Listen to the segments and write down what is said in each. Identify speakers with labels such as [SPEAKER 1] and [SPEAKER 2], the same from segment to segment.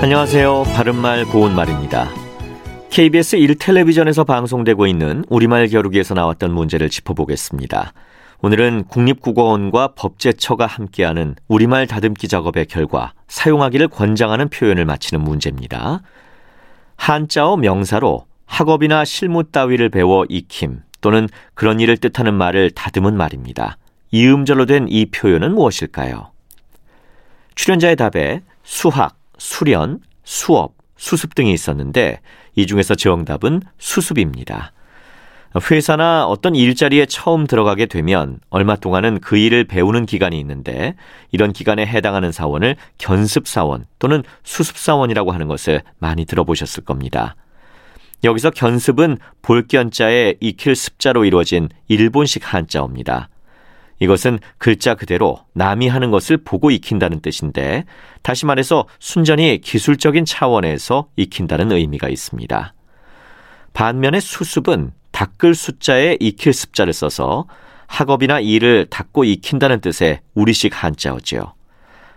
[SPEAKER 1] 안녕하세요. 바른말 고운말입니다. KBS 1텔레비전에서 방송되고 있는 우리말 겨루기에서 나왔던 문제를 짚어보겠습니다. 오늘은 국립국어원과 법제처가 함께하는 우리말 다듬기 작업의 결과 사용하기를 권장하는 표현을 맞히는 문제입니다. 한자어 명사로 학업이나 실무 따위를 배워 익힘 또는 그런 일을 뜻하는 말을 다듬은 말입니다. 이음절로 된 이 표현은 무엇일까요? 출연자의 답에 수학, 수련, 수업, 수습 등이 있었는데 이 중에서 정답은 수습입니다. 회사나 어떤 일자리에 처음 들어가게 되면 얼마 동안은 그 일을 배우는 기간이 있는데 이런 기간에 해당하는 사원을 견습사원 또는 수습사원이라고 하는 것을 많이 들어보셨을 겁니다. 여기서 견습은 볼견자에 익힐 습자로 이루어진 일본식 한자어입니다. 이것은 글자 그대로 남이 하는 것을 보고 익힌다는 뜻인데 다시 말해서 순전히 기술적인 차원에서 익힌다는 의미가 있습니다. 반면에 수습은 닦을 숫자에 익힐 습자를 써서 학업이나 일을 닦고 익힌다는 뜻의 우리식 한자어지요.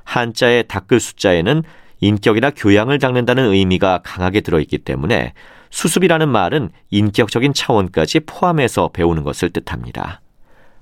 [SPEAKER 1] 한자의 닦을 숫자에는 인격이나 교양을 닦는다는 의미가 강하게 들어있기 때문에 수습이라는 말은 인격적인 차원까지 포함해서 배우는 것을 뜻합니다.